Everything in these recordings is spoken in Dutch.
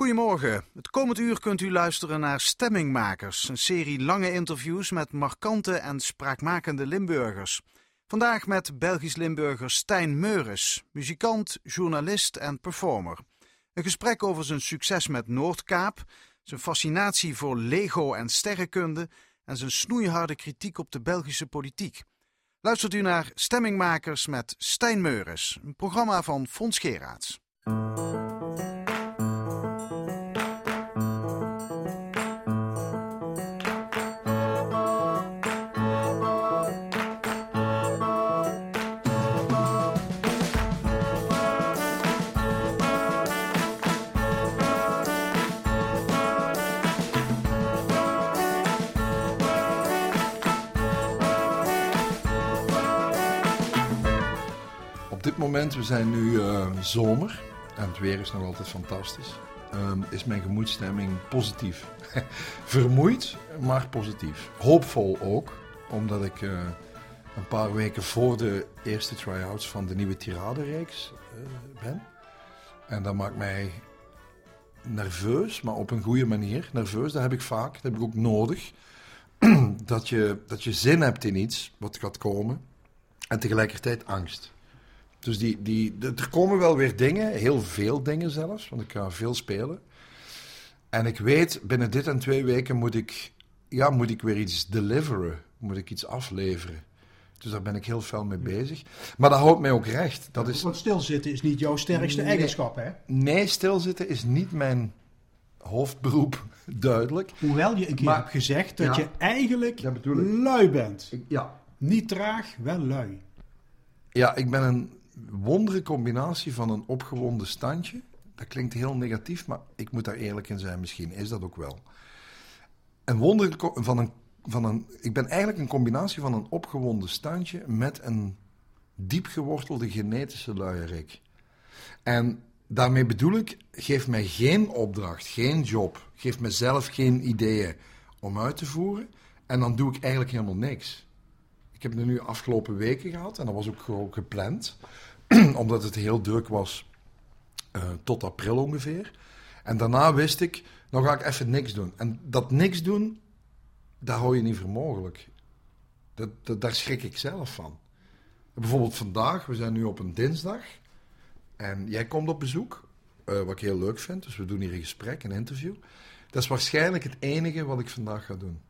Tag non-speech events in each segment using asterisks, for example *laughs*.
Goedemorgen. Het komend uur kunt u luisteren naar Stemmingmakers, een serie lange interviews met markante en spraakmakende Limburgers. Vandaag met Belgisch Limburger Stijn Meuris, muzikant, journalist en performer. Een gesprek over zijn succes met Noordkaap, zijn fascinatie voor Lego en sterrenkunde en zijn snoeiharde kritiek op de Belgische politiek. Luistert u naar Stemmingmakers met Stijn Meuris, een programma van Fons Geraerts. Moment, we zijn nu eh, zomer en het weer is nog altijd fantastisch. Ehm, is mijn gemoedstemming positief. *laughs* Vermoeid, maar positief. Hoopvol ook, omdat ik eh, een paar weken voor de eerste try-outs van de nieuwe tirade-reeks eh, ben. En dat maakt mij nerveus, maar op een goede manier. Nerveus, dat heb ik vaak, dat heb ik ook nodig. *clears throat* dat, je, dat je zin hebt in iets wat gaat komen en tegelijkertijd angst. Dus die, die, er komen wel weer dingen, heel veel dingen zelfs, want ik ga veel spelen. En ik weet, binnen dit en twee weken moet ik, ja, moet ik weer iets deliveren, moet ik iets afleveren. Dus daar ben ik heel fel mee bezig. Maar dat houdt mij ook recht. Dat is, Want stilzitten is niet jouw sterkste Nee. eigenschap, hè? nee, stilzitten is niet mijn hoofdberoep, *laughs* duidelijk. Hoewel je een keer Maar- hebt gezegd dat Ja. je eigenlijk ik. lui bent. Ja, Niet traag, wel lui. Ja, ik ben een wondere combinatie van een opgewonden standje. Dat klinkt heel negatief, maar ik moet daar eerlijk in zijn. Misschien is dat ook wel. Een wonder van een, van een. Ik ben eigenlijk een combinatie van een opgewonden standje met een diep gewortelde genetische luierik. En daarmee bedoel ik, geef mij geen opdracht, geen job. Geef mezelf geen ideeën om uit te voeren. En dan doe ik eigenlijk helemaal niks. Ik heb het nu afgelopen weken gehad en dat was ook gepland. *clears throat* omdat het heel druk was eh, tot april ongeveer. En daarna wist ik, nou ga ik even niks doen. En dat niks doen, daar hou je niet voor mogelijk. Dat, daar schrik ik zelf van. Bijvoorbeeld vandaag, we zijn nu op een dinsdag. En jij komt op bezoek, eh, wat ik heel leuk vind. Dus we doen hier een gesprek, een interview. Dat is waarschijnlijk het enige wat ik vandaag ga doen.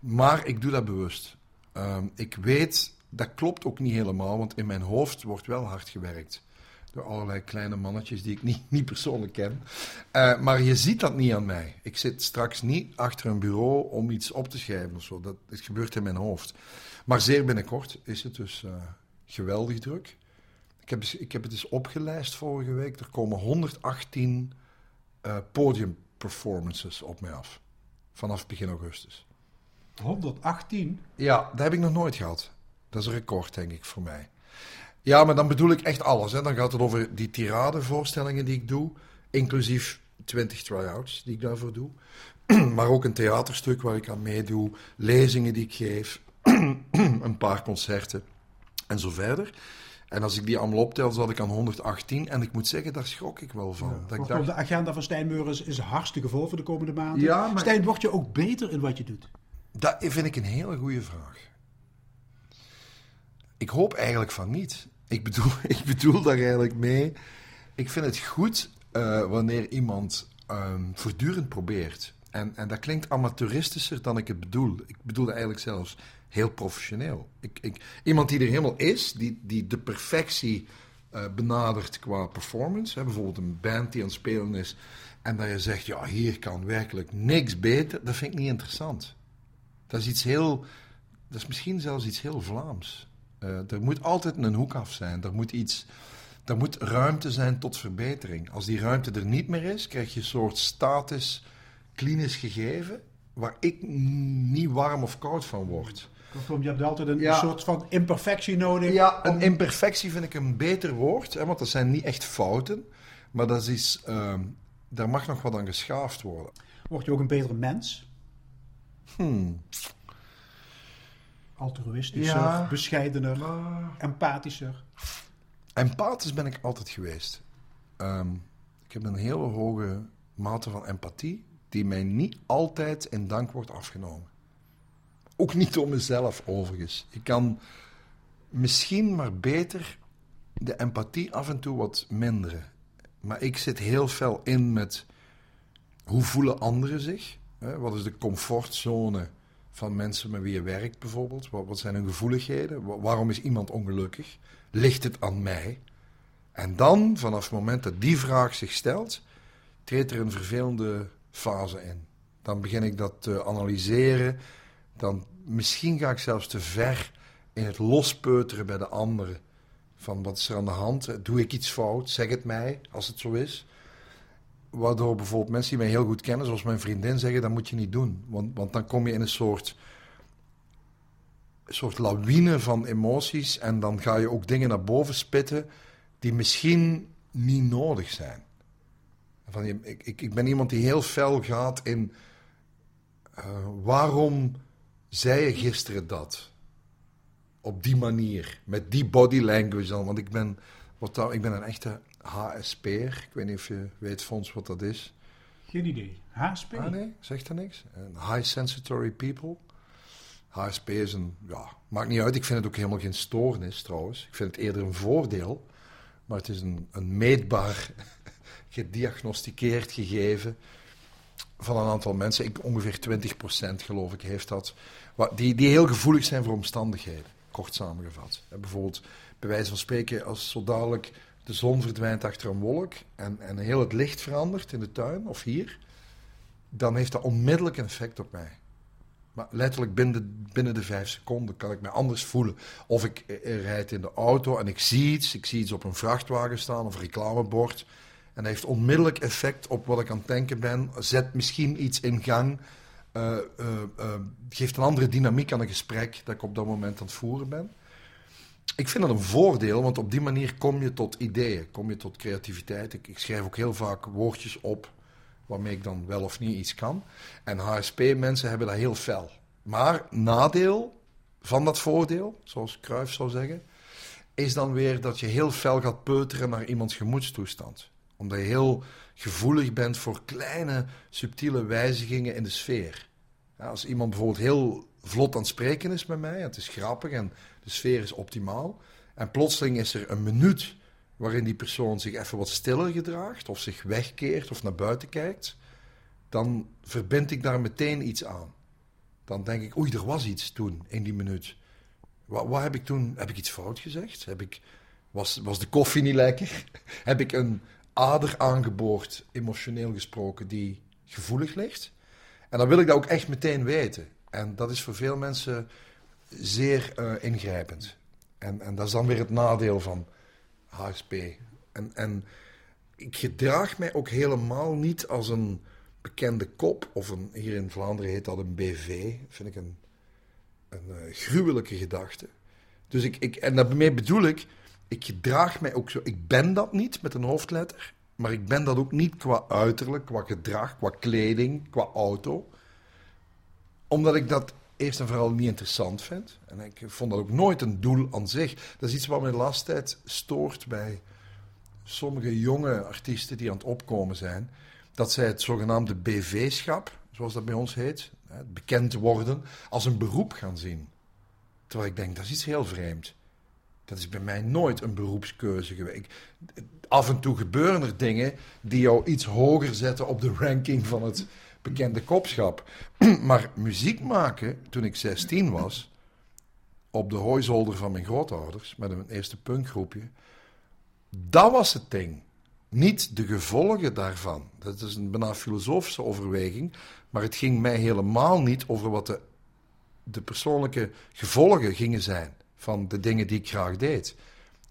Maar ik doe dat bewust. Ehm, ik weet, dat klopt ook niet helemaal, want in mijn hoofd wordt wel hard gewerkt. Door allerlei kleine mannetjes die ik niet, *laughs* niet persoonlijk ken. Eh, maar je ziet dat niet aan mij. Ik zit straks niet achter een bureau om iets op te schrijven of zo. Dat, het gebeurt in mijn hoofd. Maar zeer binnenkort is het dus eh, geweldig druk. Ik heb, eens- ik heb het eens opgelijst vorige week. Er komen 118 eh podiumperformances op mij af. Vanaf begin augustus. 118. Ja, dat heb ik nog nooit gehad. Dat is een record, denk ik, voor mij. Ja, maar dan bedoel ik echt alles. Hè. Dan gaat het over die tiradevoorstellingen die ik doe, inclusief 20 try-outs die ik daarvoor doe. *clears throat* maar ook een theaterstuk waar ik aan meedoe, lezingen die ik geef, *clears throat* een paar concerten en zo verder. En als ik die allemaal optel, zat ik aan 118. En ik moet zeggen, daar schrok ik wel van. dat ik Kortom, dacht, de agenda van Stijn Meurens is hartstikke vol voor de komende maanden. Ja, maar- Stijn, word je ook beter in wat je doet? Dat vind ik een hele goede vraag. Ik hoop eigenlijk van niet. Ik bedoel, *laughs* ik bedoel daar eigenlijk mee. Ik vind het goed eh, wanneer iemand ehm, voortdurend probeert. En, en dat klinkt amateuristischer dan ik het bedoel. Ik bedoel eigenlijk zelfs heel professioneel. Ik, ik, iemand die er helemaal is, die, die de perfectie eh, benadert qua performance. Hè, bijvoorbeeld een band die aan het spelen is. En dat je zegt, ja, hier kan werkelijk niks beter. Dat vind ik niet interessant. Dat is iets heel. Dat is misschien zelfs iets heel Vlaams. Eh, er moet altijd een hoek af zijn. Er moet iets. Er moet ruimte zijn tot verbetering. Als die ruimte er niet meer is, krijg je een soort statisch, klinisch gegeven. waar ik niet warm of koud van word. Je hebt altijd een Ja. soort van imperfectie nodig. Ja, om- een imperfectie vind ik een beter woord, hè, want dat zijn niet echt fouten. Maar dat is, ehm, daar mag nog wat aan geschaafd worden. Word je ook een betere mens? Hmm. Altruïstischer, Ja. bescheidener, empathischer. Empathisch ben ik altijd geweest. Ehm, ik heb een hele hoge mate van empathie die mij niet altijd in dank wordt afgenomen. Ook niet door mezelf, overigens. Ik kan misschien maar beter de empathie af en toe wat minderen. Maar ik zit heel fel in met hoe voelen anderen zich? Hè? Wat is de comfortzone van mensen met wie je werkt bijvoorbeeld? Wat, zijn hun gevoeligheden? Wa- waarom is iemand ongelukkig? Ligt het aan mij? En dan, vanaf het moment dat die vraag zich stelt, treedt er een vervelende fase in. Dan begin ik dat te analyseren. Dan misschien ga ik zelfs te ver in het lospeuteren bij de anderen. Van wat is er aan de hand? Doe ik iets fout? Zeg het mij als het zo is. Waardoor bijvoorbeeld mensen die mij heel goed kennen, zoals mijn vriendin, zeggen: dat moet je niet doen. Want, want dan kom je in een soort, soort lawine van emoties. En dan ga je ook dingen naar boven spitten die misschien niet nodig zijn. Van, ik, ik, ik ben iemand die heel fel gaat in eh, waarom zei je gisteren dat? Op die manier, met die body language dan. Want ik ben, wat ik ben een echte HSP'er. Ik weet niet of je weet, Fons, wat dat is. Geen idee. HSP? Ah nee, zegt er niks. High sensory people. HSP is een, ja, maakt niet uit. Ik vind het ook helemaal geen stoornis trouwens. Ik vind het eerder een voordeel. Maar het is een, een meetbaar, *laughs* gediagnosticeerd gegeven van een aantal mensen. Ik, ongeveer 20% geloof ik heeft dat. Die, die heel gevoelig zijn voor omstandigheden, kort samengevat. Eh, Bijvoorbeeld, bij wijze van spreken, als zo dadelijk de zon verdwijnt achter een wolk en, en heel het licht verandert in de tuin of hier, dan heeft dat onmiddellijk een effect op mij. Maar letterlijk binnen, binnen de vijf seconden kan ik me anders voelen. Of ik eh, rijd in de auto en ik zie iets. Ik zie iets op een vrachtwagen staan of een reclamebord. En dat heeft onmiddellijk effect op wat ik aan het denken ben. Zet misschien iets in gang. eh, eh, eh, geeft een andere dynamiek aan een gesprek dat ik op dat moment aan het voeren ben. Ik vind dat een voordeel, want op die manier kom je tot ideeën, kom je tot creativiteit. Ik, ik schrijf ook heel vaak woordjes op waarmee ik dan wel of niet iets kan. En HSP-mensen hebben dat heel fel. Maar nadeel van dat voordeel, zoals Cruijff zou zeggen, is dan weer dat je heel fel gaat peuteren naar iemands gemoedstoestand. Omdat je heel gevoelig bent voor kleine, subtiele wijzigingen in de sfeer. Als iemand bijvoorbeeld heel vlot aan het spreken is met mij, het is grappig en de sfeer is optimaal, en plotseling is er een minuut waarin die persoon zich even wat stiller gedraagt, of zich wegkeert of naar buiten kijkt, dan verbind ik daar meteen iets aan. Dan denk ik, oei, er was iets toen in die minuut. Wat, wat heb ik toen? Heb ik iets fout gezegd? Heb ik, was, was de koffie niet lekker? *laughs* heb ik een ader aangeboord, emotioneel gesproken, die gevoelig ligt? En dan wil ik dat ook echt meteen weten. En dat is voor veel mensen zeer eh, ingrijpend. En, en dat is dan weer het nadeel van HSP. En, en ik gedraag mij ook helemaal niet als een bekende kop, of een, hier in Vlaanderen heet dat een BV, vind ik een, een eh, gruwelijke gedachte. Dus ik, ik, en daarmee bedoel ik, ik gedraag mij ook zo. Ik ben dat niet met een hoofdletter, maar ik ben dat ook niet qua uiterlijk, qua gedrag, qua kleding, qua auto. Omdat ik dat eerst en vooral niet interessant vind. En ik vond dat ook nooit een doel aan zich. Dat is iets wat me de laatste tijd stoort bij sommige jonge artiesten die aan het opkomen zijn. Dat zij het zogenaamde BV-schap, zoals dat bij ons heet, bekend worden, als een beroep gaan zien. Terwijl ik denk, dat is iets heel vreemd. Dat is bij mij nooit een beroepskeuze geweest. Af en toe gebeuren er dingen die jou iets hoger zetten op de ranking van het bekende kopschap. *clears throat* Maar muziek maken, toen ik 16 was, op de hooizolder van mijn grootouders, met een eerste punkgroepje, dat was het ding. Niet de gevolgen daarvan. Dat is een bijna filosofische overweging, maar het ging mij helemaal niet over wat de, de persoonlijke gevolgen gingen zijn van de dingen die ik graag deed.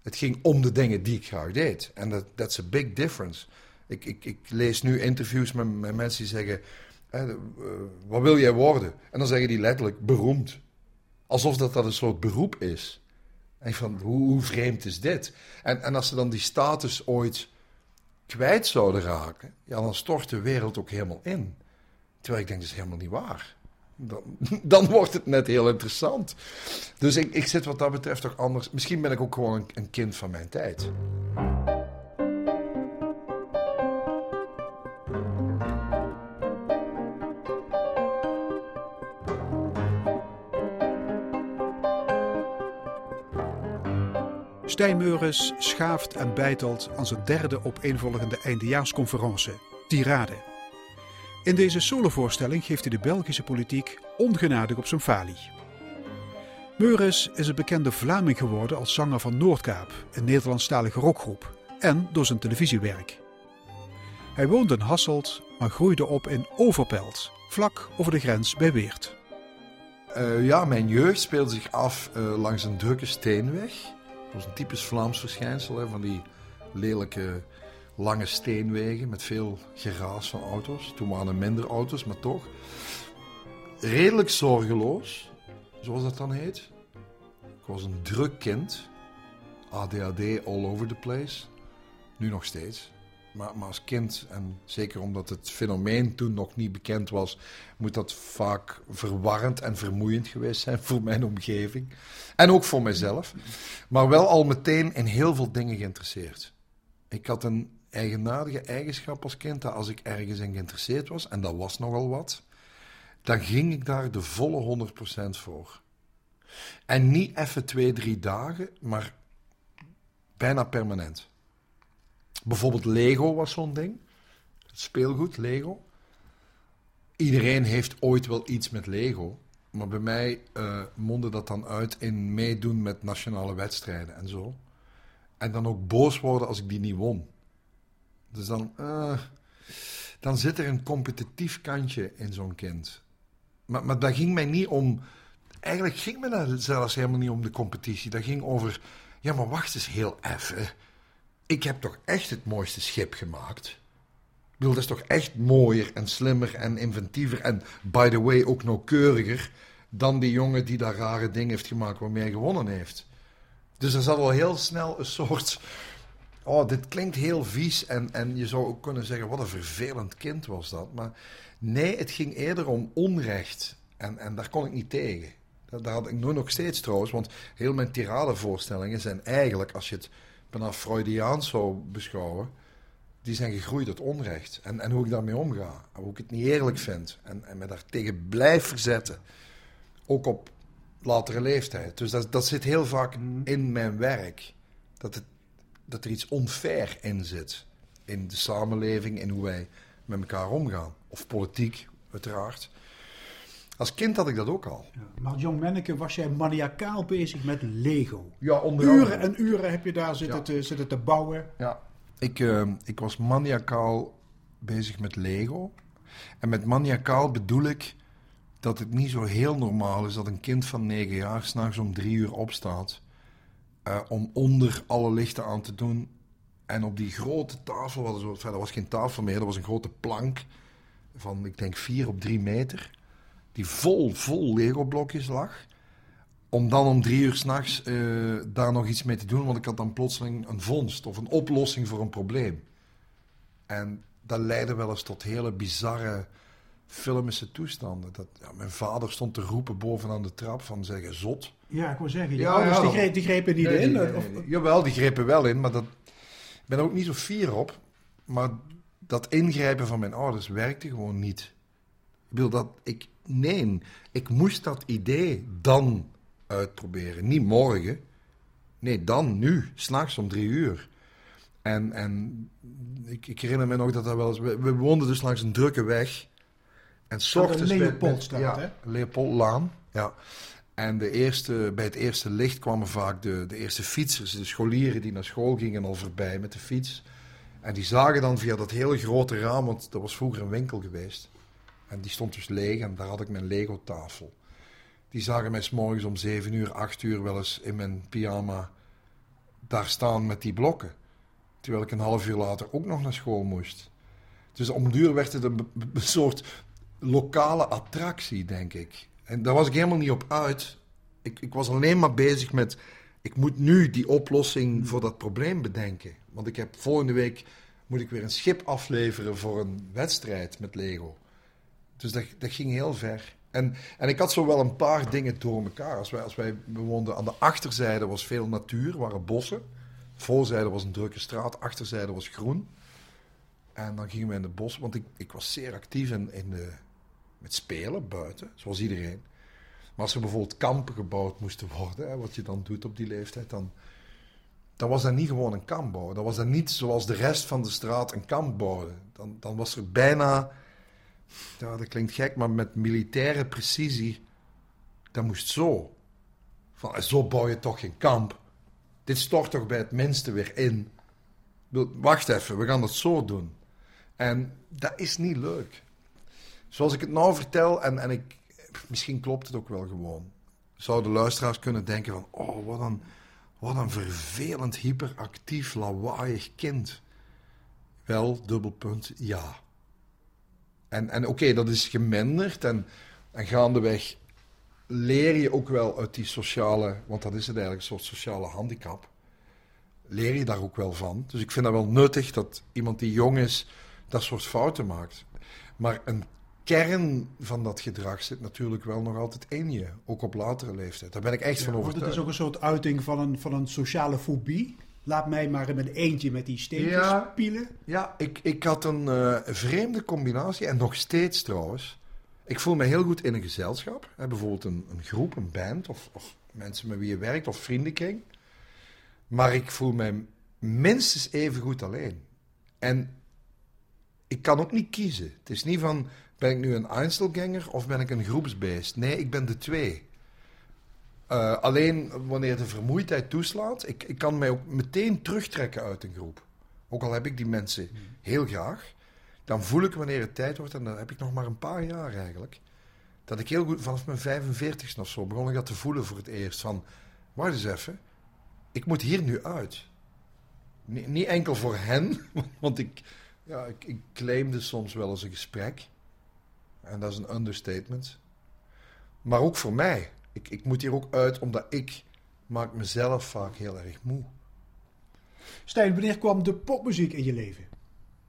Het ging om de dingen die ik graag deed. En dat that's a big difference. Ik, ik, ik lees nu interviews met, mensen die zeggen: hè, eh, Wat wil jij worden? En dan zeggen die letterlijk beroemd. Alsof dat, dat een soort beroep is. En van, hoe, hoe vreemd is dit? En, en als ze dan die status ooit kwijt zouden raken, ja, dan stort de wereld ook helemaal in. Terwijl ik denk, dat is helemaal niet waar. Dan, *laughs* dan wordt het net heel interessant. Dus ik, ik zit wat dat betreft toch anders. Misschien ben ik ook gewoon een, een kind van mijn tijd. Stijn Meures schaaft en beitelt aan zijn derde opeenvolgende eindejaarsconferentie, Tirade. In deze solovoorstelling geeft hij de Belgische politiek ongenadig op zijn falie. Meures is een bekende Vlaming geworden als zanger van Noordkaap, een Nederlandstalige rockgroep, en door zijn televisiewerk. Hij woonde in Hasselt, maar groeide op in Overpelt, vlak over de grens bij Weert. Uh, ja, mijn jeugd speelde zich af uh, langs een drukke steenweg. Dat was een typisch Vlaams verschijnsel, hè, van die lelijke lange steenwegen met veel geraas van auto's. Toen waren er minder auto's, maar toch. Redelijk zorgeloos, zoals dat dan heet. Ik was een druk kind. ADHD all over the place. Nu nog steeds. Maar, maar, als kind, en zeker omdat het fenomeen toen nog niet bekend was, moet dat vaak verwarrend en vermoeiend geweest zijn voor mijn omgeving. En ook voor mijzelf. Maar wel al meteen in heel veel dingen geïnteresseerd. Ik had een eigenaardige eigenschap als kind dat als ik ergens in geïnteresseerd was, en dat was nogal wat, dan ging ik daar de volle 100% voor. En niet even twee, drie dagen, maar bijna permanent. Bijvoorbeeld Lego was zo'n ding. Het speelgoed, Lego. Iedereen heeft ooit wel iets met Lego. Maar bij mij uh, mondde dat dan uit in meedoen met nationale wedstrijden en zo. En dan ook boos worden als ik die niet won. Dus dan, uh, dan zit er een competitief kantje in zo'n kind. Maar, maar dat ging mij niet om. Eigenlijk ging me dat zelfs helemaal niet om de competitie. Dat ging over. Ja, maar wacht eens heel even ik heb toch echt het mooiste schip gemaakt. Ik dat is toch echt mooier en slimmer en inventiever en, by the way, ook nauwkeuriger dan die jongen die daar rare dingen heeft gemaakt waarmee hij gewonnen heeft. Dus er zat al heel snel een soort. Oh, dit klinkt heel vies en, en je zou ook kunnen zeggen: wat een vervelend kind was dat. Maar nee, het ging eerder om onrecht. En, en daar kon ik niet tegen. Daar had ik nu nog steeds trouwens, want heel mijn tiradevoorstellingen zijn eigenlijk, als je het bijna Freudiaans zou beschouwen, die zijn gegroeid uit onrecht. En, en hoe ik daarmee omga. Hoe ik het niet eerlijk vind. En, en me daar tegen blijf verzetten. Ook op latere leeftijd. Dus dat, dat zit heel vaak mm. in mijn werk. Dat, het, dat er iets onfair in zit. In de samenleving, in hoe wij met elkaar omgaan. Of politiek, uiteraard. Als kind had ik dat ook al. Ja, maar jong manneke was jij maniacaal bezig met Lego. Ja, onder Uren en uren heb je daar zitten, te, zitten te bouwen. Ja, ik, uh, ik was maniacaal bezig met Lego. En met maniacaal bedoel ik dat het niet zo heel normaal is dat een kind van negen jaar s'nachts om drie uur opstaat. Uh, om onder alle lichten aan te doen. En op die grote tafel, dat was geen tafel meer, dat was een grote plank van, ik denk, vier op drie meter die vol, vol Lego-blokjes lag. Om dan om drie uur s'nachts uh, daar nog iets mee te doen, want ik had dan plotseling een vondst of een oplossing voor een probleem. En dat leidde wel eens tot hele bizarre filmische toestanden. Dat, ja, mijn vader stond te roepen bovenaan de trap van zeggen zot. Ja, ik wil zeggen, ja, ouders ja, die, greep, die grepen niet in. Nee, of... Jawel, die grepen wel in, maar dat, ik ben er ook niet zo fier op. Maar dat ingrijpen van mijn ouders werkte gewoon niet. Ik bedoel, dat, ik, nee, ik moest dat idee dan uitproberen. Niet morgen. Nee, dan, nu, s'nachts om drie uur. En, en ik, ik, herinner me nog dat dat wel eens... We, woonden dus langs een drukke weg. En s ochtends... Leopoldstraat, ja, hè? Leopoldlaan, ja. En de eerste, bij het eerste licht kwamen vaak de, de eerste fietsers, de scholieren die naar school gingen al voorbij met de fiets. En die zagen dan via dat hele grote raam, want dat was vroeger een winkel geweest. En die stond dus leeg en daar had ik mijn Lego-tafel. Die zagen mij s morgens om 7 uur, 8 uur wel eens in mijn pyjama daar staan met die blokken. Terwijl ik een half uur later ook nog naar school moest. Dus om duur werd het een, een soort lokale attractie, denk ik. En daar was ik helemaal niet op uit. Ik, ik was alleen maar bezig met. Ik moet nu die oplossing voor dat probleem bedenken. Want ik heb volgende week moet ik weer een schip afleveren voor een wedstrijd met Lego. Dus dat, dat ging heel ver. En, en ik had zo wel een paar dingen door elkaar. Als wij, als wij woonden aan de achterzijde was veel natuur, waren bossen. Voorzijde was een drukke straat, achterzijde was groen. En dan gingen we in de bos, want ik, ik was zeer actief in, in de, met spelen buiten, zoals iedereen. Maar als er bijvoorbeeld kampen gebouwd moesten worden, hè, wat je dan doet op die leeftijd, dan, dan was dat niet gewoon een kamp bouwen. Dan was dat niet zoals de rest van de straat een kamp bouwde. Dan, dan was er bijna, ja, dat klinkt gek, maar met militaire precisie, dat moest zo. Van, zo bouw je toch geen kamp. Dit stort toch bij het minste weer in. Wacht even, we gaan dat zo doen. En dat is niet leuk. Zoals ik het nou vertel, en, en ik, misschien klopt het ook wel gewoon. Zouden luisteraars kunnen denken van, oh, wat een, wat een vervelend, hyperactief, lawaaiig kind. Wel, dubbelpunt, ja. En, en oké, dat is geminderd en, en gaandeweg leer je ook wel uit die sociale, want dat is het eigenlijk, een soort sociale handicap. Leer je daar ook wel van. Dus ik vind dat wel nuttig dat iemand die jong is, dat soort fouten maakt. Maar een kern van dat gedrag zit natuurlijk wel nog altijd in je, ook op latere leeftijd. Daar ben ik echt van overtuigd. Het is ook een soort uiting van een, van een sociale fobie. Laat mij maar mijn eentje met die steentjes ja, pielen. Ja, ik, ik had een uh, vreemde combinatie, en nog steeds trouwens. Ik voel me heel goed in een gezelschap. Hè, bijvoorbeeld een, een groep, een band, of, of mensen met wie je werkt, of vriendenkring. Maar ik voel me minstens even goed alleen. En ik kan ook niet kiezen. Het is niet van, ben ik nu een Einzelganger of ben ik een groepsbeest? Nee, ik ben de twee. Uh, alleen wanneer de vermoeidheid toeslaat, ik, ik kan mij ook meteen terugtrekken uit een groep. Ook al heb ik die mensen heel graag, dan voel ik wanneer het tijd wordt, en dan heb ik nog maar een paar jaar eigenlijk, dat ik heel goed, vanaf mijn 45 of zo, begon ik dat te voelen voor het eerst. Van, wacht eens even, ik moet hier nu uit. niet enkel voor hen, *laughs* want ik, ja, ik, ik claimde soms wel eens een gesprek. En dat is een understatement. Maar ook voor mij. Ik, ik moet hier ook uit, omdat ik maak mezelf vaak heel erg moe. Stijn, wanneer kwam de popmuziek in je leven?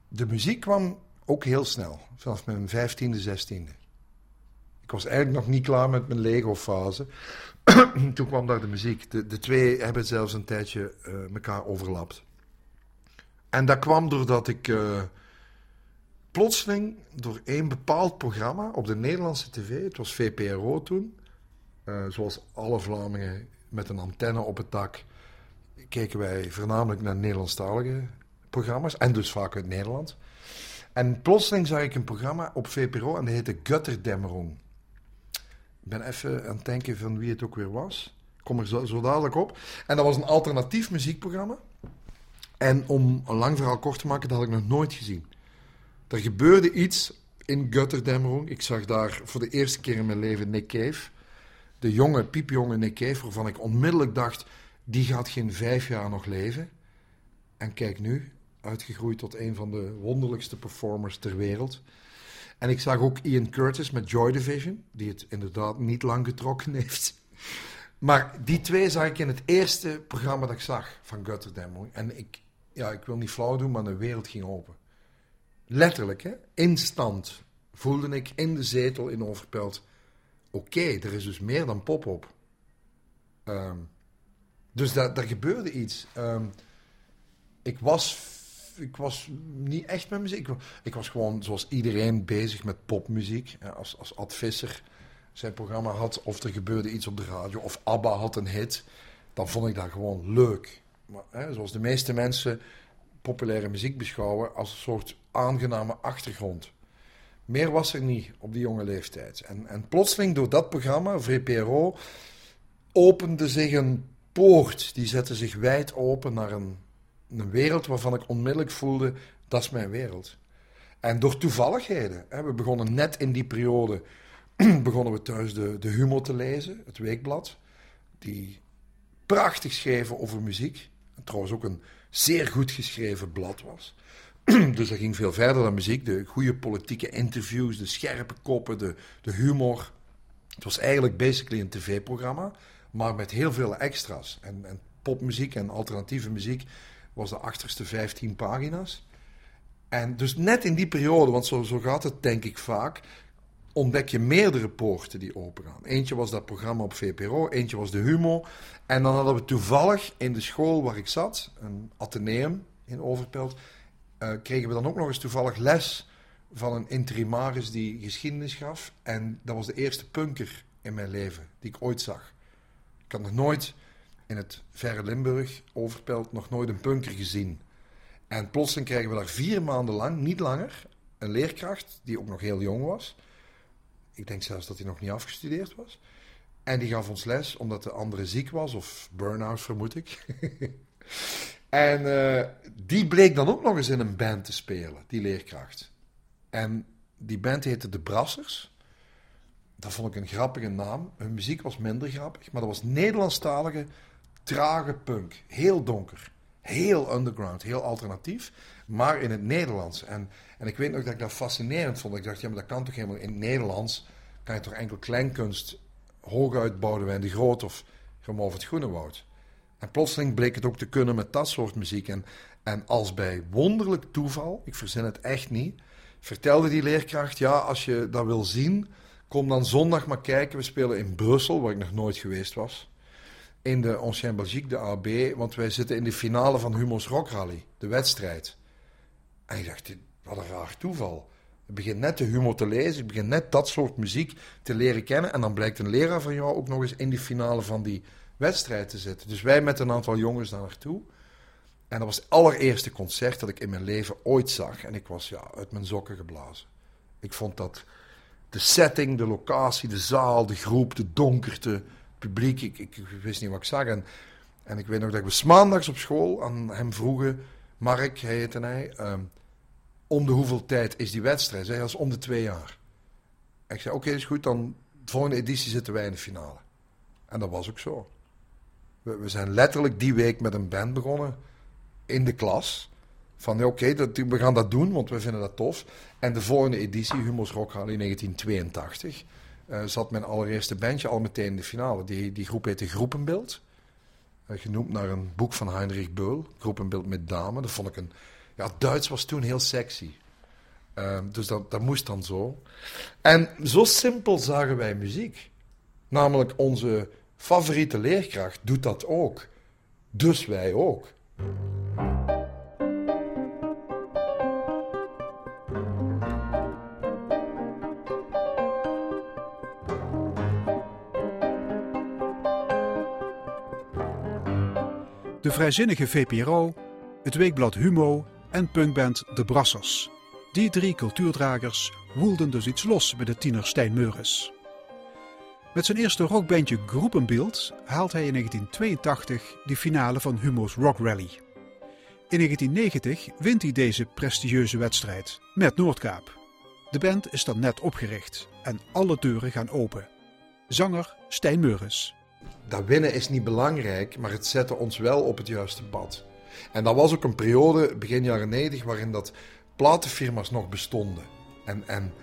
De muziek kwam ook heel snel. Vanaf mijn vijftiende, zestiende. Ik was eigenlijk nog niet klaar met mijn Lego-fase. *clears throat* Toen kwam daar de muziek. De, de twee hebben zelfs een tijdje uh, elkaar overlapt. En dat kwam doordat ik uh, plotseling door één bepaald programma op de Nederlandse tv, het was VPRO toen, uh, zoals alle Vlamingen met een antenne op het dak, keken wij voornamelijk naar Nederlandstalige programma's en dus vaak uit Nederland. En plotseling zag ik een programma op VPRO en dat heette Gutterdämmerung. Ik ben even aan het denken van wie het ook weer was. Ik kom er zo, zo dadelijk op. En dat was een alternatief muziekprogramma. En om een lang verhaal kort te maken, dat had ik nog nooit gezien. Er gebeurde iets in Gutterdämmerung. Ik zag daar voor de eerste keer in mijn leven Nick Cave. De jonge, piepjonge Nick Cave, waarvan ik onmiddellijk dacht... die gaat geen vijf jaar nog leven. En kijk nu, uitgegroeid tot een van de wonderlijkste performers ter wereld. En ik zag ook Ian Curtis met Joy Division, die het inderdaad niet lang getrokken *laughs* heeft. Maar die twee zag ik in het eerste programma dat ik zag van Gutterdämmerung. En ik, ja, ik wil niet flauw doen, maar de wereld ging open. Letterlijk, hè? instant voelde ik in de zetel in Overpelt... Oké, er is dus meer dan pop-op. Ehm, dus daar, gebeurde iets. Um, ik was ik was niet echt met muziek. Ik, was gewoon zoals iedereen bezig met popmuziek. Als, als Ad Visser zijn programma had, of er gebeurde iets op de radio, of ABBA had een hit, dan vond ik dat gewoon leuk. Maar, hè, zoals de meeste mensen populaire muziek beschouwen als een soort aangename achtergrond. Meer was er niet op die jonge leeftijd. En, en plotseling door dat programma, VPRO, opende zich een poort. Die zette zich wijd open naar een een wereld waarvan ik onmiddellijk voelde, dat is mijn wereld. En door toevalligheden, hè, we begonnen net in die periode, *clears throat* begonnen we thuis de, de Humor te lezen, het weekblad, die prachtig schreven over muziek. En trouwens ook een zeer goed geschreven blad was. *clears throat* dus dat ging veel verder dan muziek. De goede politieke interviews, de scherpe koppen, de, de humor. Het was eigenlijk basically een tv-programma, maar met heel veel extra's. En, en popmuziek en alternatieve muziek was de achterste 15 pagina's. En dus net in die periode, want zo, zo gaat het denk ik vaak, ontdek je meerdere poorten die opengaan. Eentje was dat programma op VPRO, eentje was de Humo. En dan hadden we toevallig in de school waar ik zat, een ateneum in Overpelt, kregen we dan ook nog eens toevallig les van een interimaris die geschiedenis gaf. En dat was de eerste punker in mijn leven die ik ooit zag. Ik had nog nooit in het verre Limburg, Overpelt, nog nooit een punker gezien. En plotseling krijgen we daar vier maanden lang, niet langer, een leerkracht die ook nog heel jong was. Ik denk zelfs dat hij nog niet afgestudeerd was. En die gaf ons les omdat de andere ziek was, of burn-out vermoed ik. *laughs* en eh, die bleek dan ook nog eens in een band te spelen, die leerkracht. En die band heette De Brassers. Dat vond ik een grappige naam. Hun muziek was minder grappig, maar dat was Nederlandstalige, trage punk. Heel donker, heel underground, heel alternatief, maar in het Nederlands. En, en ik weet nog dat ik dat fascinerend vond. Ik dacht, ja, maar dat kan toch helemaal in het Nederlands? Kan je toch enkel kleinkunst hooguit wij de Groot of Gemov het Groenewoud? En plotseling bleek het ook te kunnen met dat soort muziek. En, en als bij wonderlijk toeval, ik verzin het echt niet, vertelde die leerkracht: ja, als je dat wil zien, kom dan zondag maar kijken. We spelen in Brussel, waar ik nog nooit geweest was. In de Ancien Belgique, de AB, want wij zitten in de finale van Humo's Rock Rally, de wedstrijd. En ik dacht, wat een raar toeval. Ik begin net de humor te lezen, ik begin net dat soort muziek te leren kennen. En dan blijkt een leraar van jou ook nog eens in die finale van die wedstrijd te zitten. Dus wij met een aantal jongens daar naartoe. En dat was het allereerste concert dat ik in mijn leven ooit zag. En ik was ja, uit mijn sokken geblazen. Ik vond dat de setting, de locatie, de zaal, de groep, de donkerte, het publiek. Ik, ik, wist niet wat ik zag. En, en ik weet nog dat we maandags op school aan hem vroegen, Mark heette hij, um, om de hoeveel tijd is die wedstrijd? Hij zei, om de twee jaar. ik zei, oké, is goed, dan de volgende editie zitten wij in de finale. En dat was ook zo. We, we zijn letterlijk die week met een band begonnen in de klas. Van oké, we gaan dat doen, want we vinden dat tof. En de volgende editie, Humo's Rock Rally 1982, uh, zat mijn allereerste bandje al meteen in de finale. Die, die groep heette Groepenbeeld. Uh, genoemd naar een boek van Heinrich Beul, Groepenbeeld met Dame. Dat vond ik een... Ja, Duits was toen heel sexy. Uh, dus dat, dat moest dan zo. En zo simpel zagen wij muziek. Namelijk onze favoriete leerkracht doet dat ook. Dus wij ook. De vrijzinnige VPRO, het weekblad Humo en punkband De Brassers. Die drie cultuurdragers woelden dus iets los bij de tiener Stijn Meuris. Met zijn eerste rockbandje Groepenbeeld haalt hij in 1982 de finale van Humo's Rock Rally. In 1990 wint hij deze prestigieuze wedstrijd met Noordkaap. De band is dan net opgericht en alle deuren gaan open. Zanger Stijn Meuris. Dat winnen is niet belangrijk, maar het zette ons wel op het juiste pad. En dat was ook een periode, begin jaren 90, waarin dat platenfirma's nog bestonden. En, en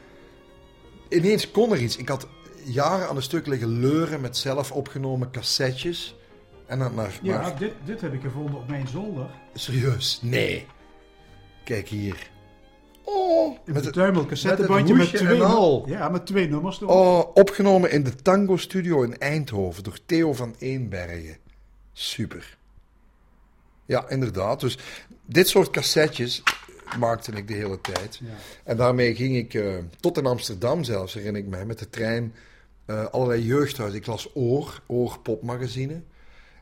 ineens kon er iets. Ik had jaren aan een stuk liggen leuren met zelf opgenomen cassettes. En dan naar, ja, dit, dit heb ik gevonden op mijn zolder. Serieus? Nee. Kijk hier. Oh, met het tuimel cassettebandje met twee, ja, met twee nummers erop. Oh, opgenomen in de Tango Studio in Eindhoven door Theo van Eenbergen. Super. Ja, inderdaad. Dus dit soort cassettes maakte ik de hele tijd. Ja. En daarmee ging ik uh, tot in Amsterdam zelfs, herinner ik mij, met de trein uh, allerlei jeugdhuizen. Ik las Oor, Oor popmagazine.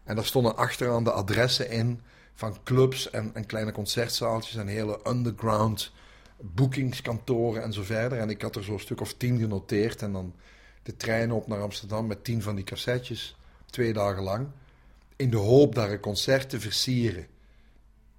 En daar stonden achteraan de adressen in van clubs en, en kleine concertzaaltjes en hele underground boekingskantoren en zo verder. En ik had er zo'n stuk of tien genoteerd en dan de trein op naar Amsterdam met tien van die cassettes, twee dagen lang, in de hoop daar een concert te versieren.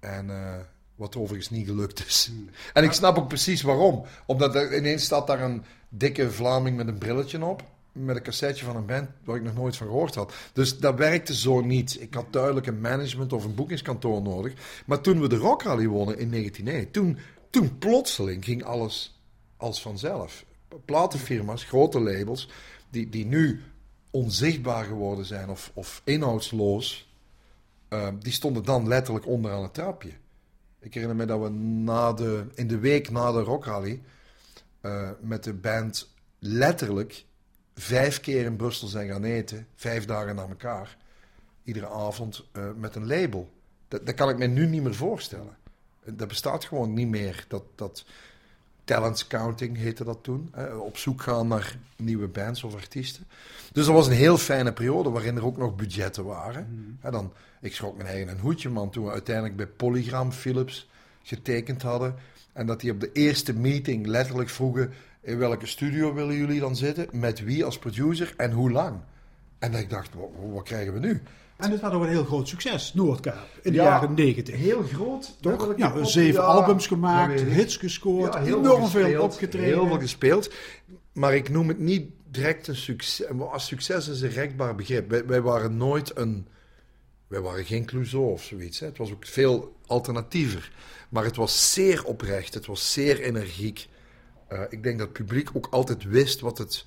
En uh, wat overigens niet gelukt is. En ik snap ook precies waarom. Omdat er ineens staat daar een dikke Vlaming met een brilletje op met een cassetje van een band waar ik nog nooit van gehoord had. Dus dat werkte zo niet. Ik had duidelijk een management of een boekingskantoor nodig. Maar toen we de Rock Rally wonnen in 1991, toen, toen plotseling ging alles als vanzelf. Platenfirma's, grote labels, die, die nu onzichtbaar geworden zijn of, of inhoudsloos, uh, die stonden dan letterlijk onderaan het trapje. Ik herinner me dat we na de, in de week na de Rock Rally uh, met de band letterlijk vijf keer in Brussel zijn gaan eten, vijf dagen na elkaar, iedere avond uh, met een label. Dat, dat kan ik me nu niet meer voorstellen. Dat bestaat gewoon niet meer. Dat, dat talent scouting heette dat toen. op zoek gaan naar nieuwe bands of artiesten. Dus dat was een heel fijne periode waarin er ook nog budgetten waren. Mhm. dan, ik schrok mijn eigen een hoedje, man, toen we uiteindelijk bij Polygram Philips getekend hadden. En dat die op de eerste meeting letterlijk vroegen: in welke studio willen jullie dan zitten? Met wie als producer en hoe lang? En ik dacht: wat, krijgen we nu? En het was ook een heel groot succes, Noordkaap, in de jaren negentig. Heel groot. Toch? Ja, zeven albums gemaakt, hits gescoord, heel enorm veel, veel opgetreden. Heel veel gespeeld. Maar ik noem het niet direct een succes. Als succes is een rekbaar begrip. Wij, wij, waren nooit een... Wij waren geen Clouseau of zoiets. Hè. Het was ook veel alternatiever. Maar het was zeer oprecht. Het was zeer energiek. Uh, ik denk dat het publiek ook altijd wist wat het...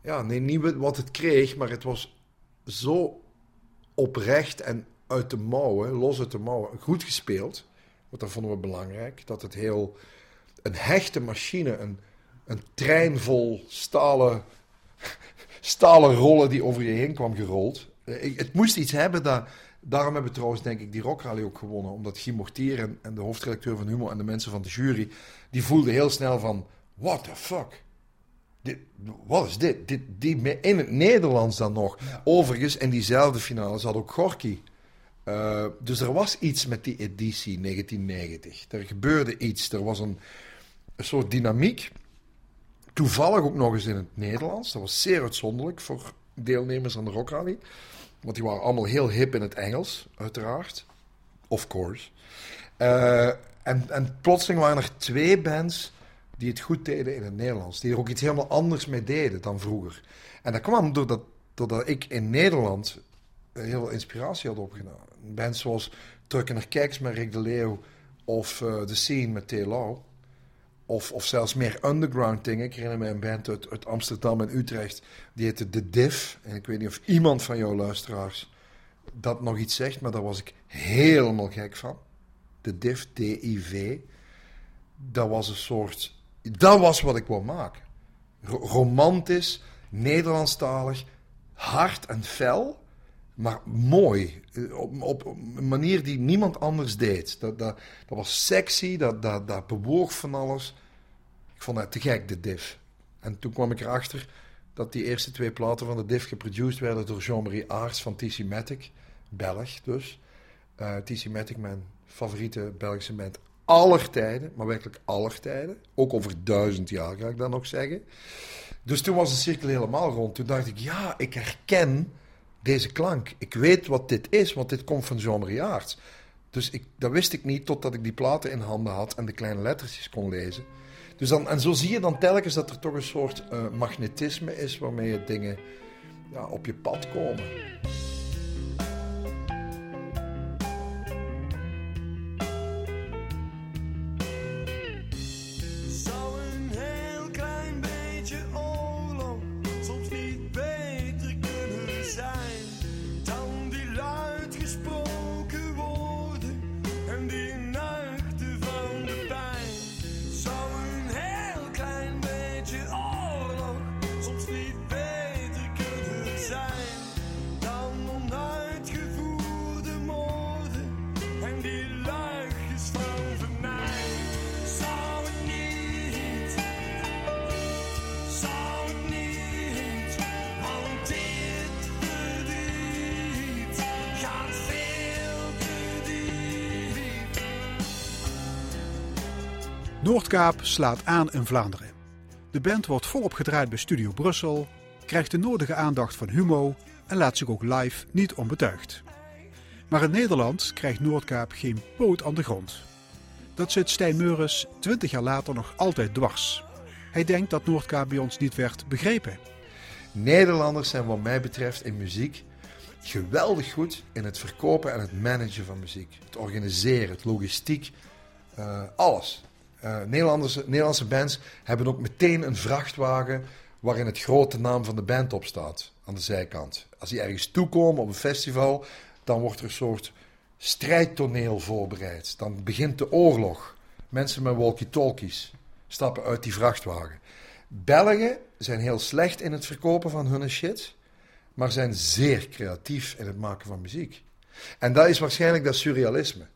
Ja, nee, niet wat het kreeg, maar het was zo oprecht en uit de mouwen, los uit de mouwen, goed gespeeld. Want dat vonden we belangrijk. Dat het heel... Een hechte machine, een, een trein vol stalen, *laughs* stalen rollen die over je heen kwam gerold. Eh, het moest iets hebben dat Daarom hebben we trouwens, denk ik, die Rockrally ook gewonnen. Omdat Guy Mortier en, en, de hoofdredacteur van Humo en de mensen van de jury... die voelden heel snel van... What the fuck? Dit, wat is dit? dit die, in het Nederlands dan nog. Overigens, in diezelfde finale zat ook Gorky. Uh, dus er was iets met die editie 1990. Er gebeurde iets. Er was een, een soort dynamiek. Toevallig ook nog eens in het Nederlands. Dat was zeer uitzonderlijk voor deelnemers aan de Rockrally. Want die waren allemaal heel hip in het Engels, uiteraard. Of course. Uh, en, en plotseling waren er twee bands die het goed deden in het Nederlands. Die er ook iets helemaal anders mee deden dan vroeger. En dat kwam doordat, doordat ik in Nederland heel veel inspiratie had opgedaan. Bands zoals Trucken naar Kijks met Rick de Leeuw of uh, The Scene met T. Lau. Of, of zelfs meer underground dingen. Ik herinner me een band uit, uit Amsterdam en Utrecht. Die heette The Div. En ik weet niet of iemand van jouw luisteraars dat nog iets zegt. Maar daar was ik helemaal gek van. The Div, D-I-V. Dat was een soort... Dat was wat ik wou maken. romantisch, Nederlandstalig, hard en fel maar mooi. Op, op, een manier die niemand anders deed. Dat, dat, dat was sexy, dat, dat, dat bewoog van alles. Ik vond het te gek, de diff. En toen kwam ik erachter dat die eerste twee platen van de diff geproduceerd werden door Jean-Marie Aarts van TC Matic. Belg dus. Uh, eh, TC Matic, mijn favoriete Belgische band aller tijden. Maar werkelijk aller tijden. Ook over duizend jaar, ga ik dan nog zeggen. Dus toen was de cirkel helemaal rond. Toen dacht ik, ja, ik herken deze klank. Ik weet wat dit is, want dit komt van Jean-Marie Aarts. Dus ik, dat wist ik niet totdat ik die platen in handen had en de kleine lettertjes kon lezen. Dus dan, en zo zie je dan telkens dat er toch een soort uh, magnetisme is waarmee je dingen ja, op je pad komen. Noordkaap slaat aan in Vlaanderen. De band wordt volop gedraaid bij Studio Brussel, krijgt de nodige aandacht van Humo en laat zich ook live niet onbetuigd. Maar in Nederland krijgt Noordkaap geen poot aan de grond. Dat zit Stijn Meures 20 jaar later nog altijd dwars. Hij denkt dat Noordkaap bij ons niet werd begrepen. Nederlanders zijn wat mij betreft in muziek geweldig goed in het verkopen en het managen van muziek. Het organiseren, het logistiek, uh, alles. Uh, Nederlandse, Nederlandse bands hebben ook meteen een vrachtwagen waarin het grote naam van de band op staat aan de zijkant. Als die ergens toekomen op een festival, dan wordt er een soort strijdtoneel voorbereid. Dan begint de oorlog. Mensen met walkie-talkies stappen uit die vrachtwagen. Belgen zijn heel slecht in het verkopen van hun shit, maar zijn zeer creatief in het maken van muziek. En dat is waarschijnlijk dat surrealisme.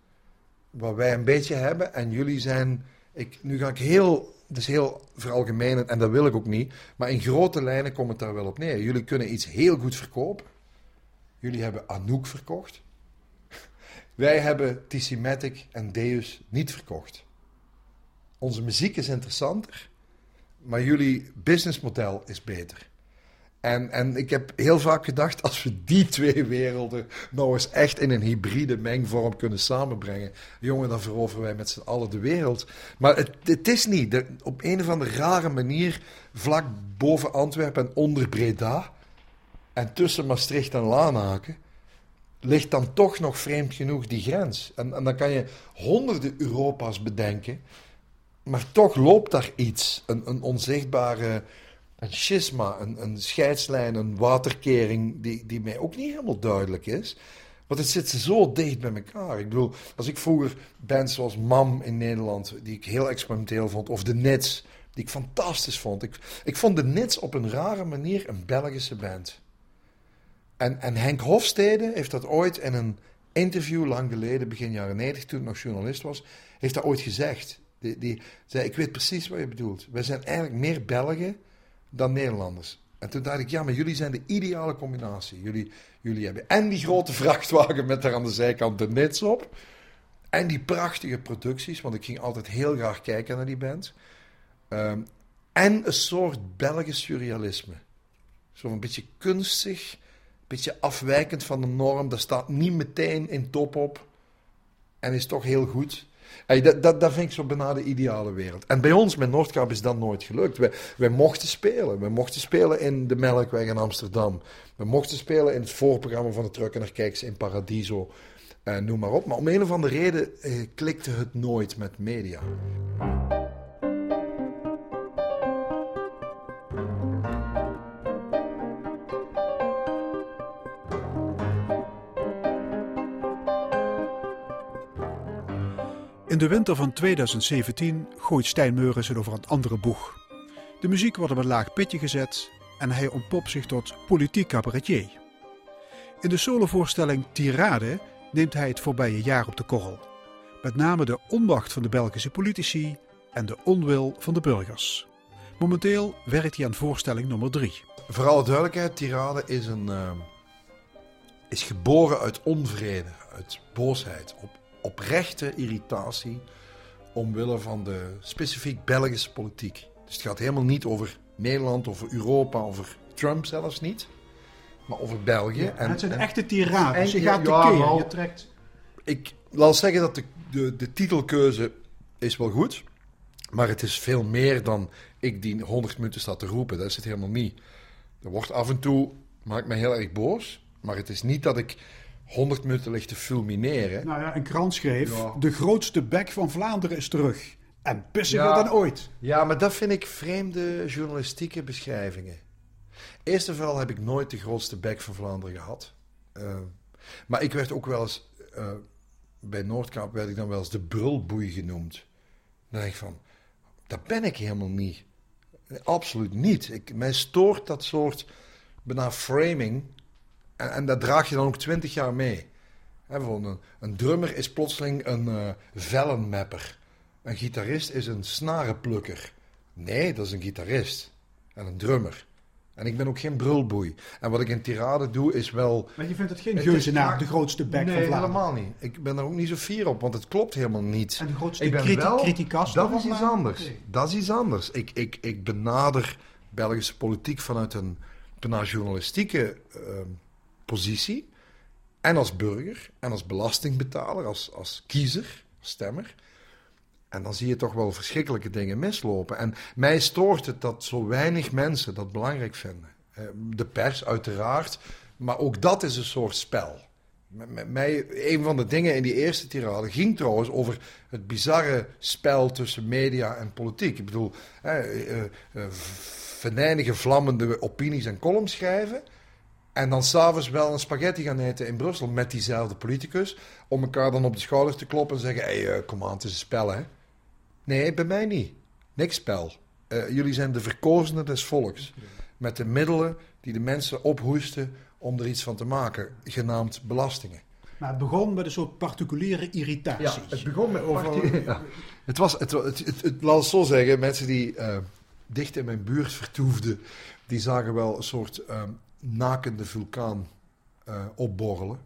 Wat wij een beetje hebben en jullie zijn ik, nu ga ik heel is heel veralgemenen en dat wil ik ook niet. Maar in grote lijnen komt het daar wel op neer. Jullie kunnen iets heel goed verkopen. Jullie hebben Anouk verkocht. Wij hebben Tissimatic en Deus niet verkocht. Onze muziek is interessanter, maar jullie businessmodel is beter. En, en ik heb heel vaak gedacht, als we die twee werelden nou eens echt in een hybride mengvorm kunnen samenbrengen, jongen, dan veroveren wij met z'n allen de wereld. Maar het, het is niet. op een of andere rare manier, vlak boven Antwerpen en onder Breda, en tussen Maastricht en Lanaken, ligt dan toch nog vreemd genoeg die grens. En, en dan kan je honderden Europa's bedenken, maar toch loopt daar iets, een, een onzichtbare een schisma, een, een scheidslijn, een waterkering, die, die mij ook niet helemaal duidelijk is. Want het zit zo dicht bij elkaar. Ik bedoel, als ik vroeger bands zoals Mam in Nederland, die ik heel experimenteel vond, of de Nits, die ik fantastisch vond. Ik, ik vond de Nits op een rare manier een Belgische band. En, en Henk Hofstede heeft dat ooit in een interview lang geleden, begin jaren 90, toen ik nog journalist was, heeft dat ooit gezegd. Die, die zei, ik weet precies wat je bedoelt. Wij zijn eigenlijk meer Belgen dan Nederlanders. En toen dacht ik, ja, maar jullie zijn de ideale combinatie. Jullie, jullie hebben en die grote vrachtwagen met daar aan de zijkant de nits op. En die prachtige producties, want ik ging altijd heel graag kijken naar die band. Um, en een soort Belgisch surrealisme. Zo'n beetje kunstig, een beetje afwijkend van de norm. Dat staat niet meteen in top op. En is toch heel goed. Dat, dat, vind ik zo bijna de ideale wereld. En bij ons, met Noordkaap, is dat nooit gelukt. Wij, wij mochten spelen. We mochten spelen in de Melkweg in Amsterdam. We mochten spelen in het voorprogramma van de Truck en Kijks in Paradiso. Uh, noem maar op. Maar om een of andere reden eh, klikte het nooit met media. In de winter van 2017 gooit Stijn Meurissen over een andere boeg. De muziek wordt op een laag pitje gezet en hij ontpopt zich tot politiek cabaretier. In de solovoorstelling Tirade neemt hij het voorbije jaar op de korrel. Met name de onmacht van de Belgische politici en de onwil van de burgers. Momenteel werkt hij aan voorstelling nummer 3. Voor alle duidelijkheid, Tirade is, een, uh, is geboren uit onvrede, uit boosheid op oprechte irritatie omwille van de specifiek Belgische politiek. Dus het gaat helemaal niet over Nederland, over Europa, over Trump zelfs niet, maar over België. en, het zijn echte tirades. Je gaat ja, tekeer, je trekt... Ik laat zeggen dat de, de, de titelkeuze is wel goed, maar het is veel meer dan ik die 100 minuten sta te roepen. Dat is het helemaal niet. Er wordt af en toe, maakt mij heel erg boos, maar het is niet dat ik 100 minuten ligt te fulmineren. Nou ja, een krant schreef: De grootste bek van Vlaanderen is terug. En pissiger ja, dan ooit. Ja, maar dat vind ik vreemde journalistieke beschrijvingen. Eerst en vooral heb ik nooit de grootste bek van Vlaanderen gehad. Uh, maar ik werd ook wel eens. Uh, bij Noordkaap werd ik dan wel eens de brulboei genoemd. Dan denk ik van: dat ben ik helemaal niet. Absoluut niet. Ik, mij stoort dat soort bijna framing en, en dat draag je dan ook twintig jaar mee. een, een, drummer is plotseling een uh, vellenmapper. Een gitarist is een snarenplukker. Nee, dat is een gitarist. En een drummer. En ik ben ook geen brulboei. En wat ik in tirade doe is wel... Maar je vindt het geen geuzenaar, de grootste bek nee, van Vlaanderen? helemaal niet. Ik ben er ook niet zo fier op, want het klopt helemaal niet. En de grootste ik ben wel, Dat is iets anders. Dat is iets anders. Ik, ik, ik benader Belgische politiek vanuit een bijna journalistieke... Uh, positie. En als burger, en als belastingbetaler, als, als kiezer, stemmer. En dan zie je toch wel verschrikkelijke dingen mislopen. En mij stoort het dat zo weinig mensen dat belangrijk vinden. Eh, de pers, uiteraard. Maar ook dat is een soort spel. Mij, een van de dingen in die eerste tirade ging trouwens over het bizarre spel tussen media en politiek. Ik bedoel, eh, eh, venijnige, vlammende opinies en columns schrijven. En dan s'avonds wel een spaghetti gaan eten in Brussel met diezelfde politicus. Om elkaar dan op de schouder te kloppen en zeggen: hé, hey, uh, kom aan, het is een spel, hè? Nee, bij mij niet. Niks spel. Uh, jullie zijn de verkozenen des volks. Met de middelen die de mensen ophoesten om er iets van te maken, genaamd belastingen. Maar het begon met een soort particuliere irritatie. Ja, het begon met Over- ja. Het was, het, het, het, het- laat het zo zeggen, mensen die eh, dicht in mijn buurt vertoefden, die zagen wel een soort eh, nakende vulkaan eh, opborrelen,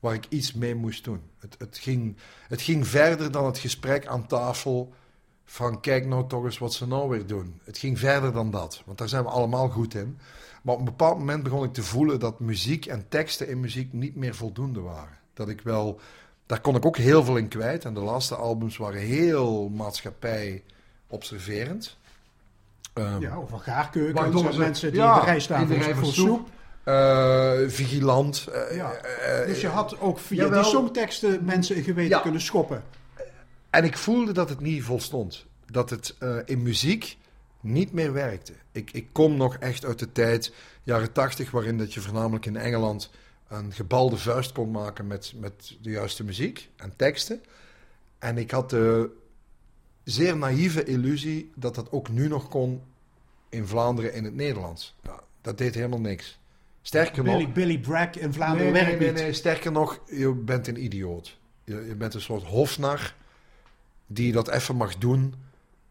waar ik iets mee moest doen. Het, het, ging, het ging verder dan het gesprek aan tafel van kijk nou toch eens wat ze nou weer doen. Het ging verder dan dat, want daar zijn we allemaal goed in. Maar op een bepaald moment begon ik te voelen dat muziek en teksten in muziek niet meer voldoende waren. Dat ik wel, daar kon ik ook heel veel in kwijt. En de laatste albums waren heel maatschappij observerend. Ehm, Ja, over gaarkeukens Waardoor en ze- mensen die ja, in de rij staan in de rij voor soep. soep. eh, vigilant. eh, Ja. eh, Dus je had ook via Jawel. die songteksten mensen in geweten Ja. kunnen schoppen. En ik voelde dat het niet volstond. Dat het in muziek niet meer werkte. Ik, ik kom nog echt uit de tijd, jaren tachtig, waarin dat je voornamelijk in Engeland een gebalde vuist kon maken met, met de juiste muziek en teksten. En ik had de zeer naïeve illusie dat dat ook nu nog kon in Vlaanderen in het Nederlands. Nou, dat deed helemaal niks. Sterker nog... Billy, Bragg in Vlaanderen Nee, nee, werkt nee, niet. nee, sterker nog, je bent een idioot. Je, je bent een soort hofnar die dat even mag doen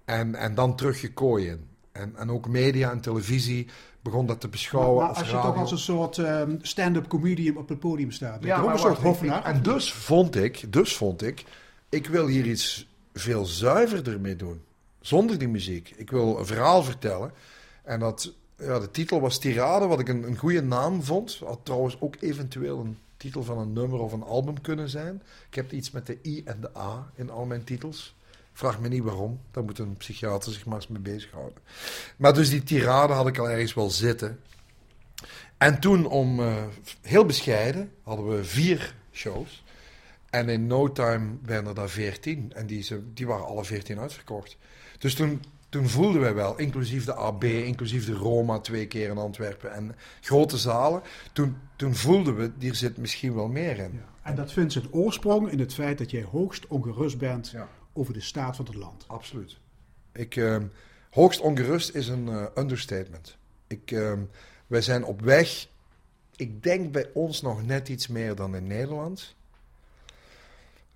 en, en dan terug je kooi in. En, en ook media en televisie begon dat te Maar, beschouwen maar als als je radio. toch als een soort ehm, stand-up comedian op het podium staat. Ja, ook maar een soort hofnaar. En dus vond ik, dus vond ik, ik wil hier iets veel zuiverder mee doen. Zonder die muziek. Ik wil een verhaal vertellen. En dat, ja, de titel was Tirade, wat ik een, een goede naam vond. Had trouwens ook eventueel een titel van een nummer of een album kunnen zijn. Ik heb iets met de I en de A in al mijn titels. Vraag me niet waarom. Daar moet een psychiater zich maar eens mee bezighouden. Maar dus die tirade had ik al ergens wel zitten. En toen, om eh, heel bescheiden, hadden we vier shows. En in no time werden er daar veertien. En die, ze- die waren alle veertien uitverkocht. Dus toen, toen voelden wij wel, inclusief de AB, inclusief de Roma twee keer in Antwerpen en grote zalen. Toen, toen voelden we, hier zit misschien wel meer in. Ja. En dat vindt zijn oorsprong in het feit dat jij hoogst ongerust bent Ja. over de staat van het land. Absoluut. Ik, ehm, hoogst ongerust is een eh, understatement. Ik, ehm, wij zijn op weg, ik denk bij ons nog net iets meer dan in Nederland.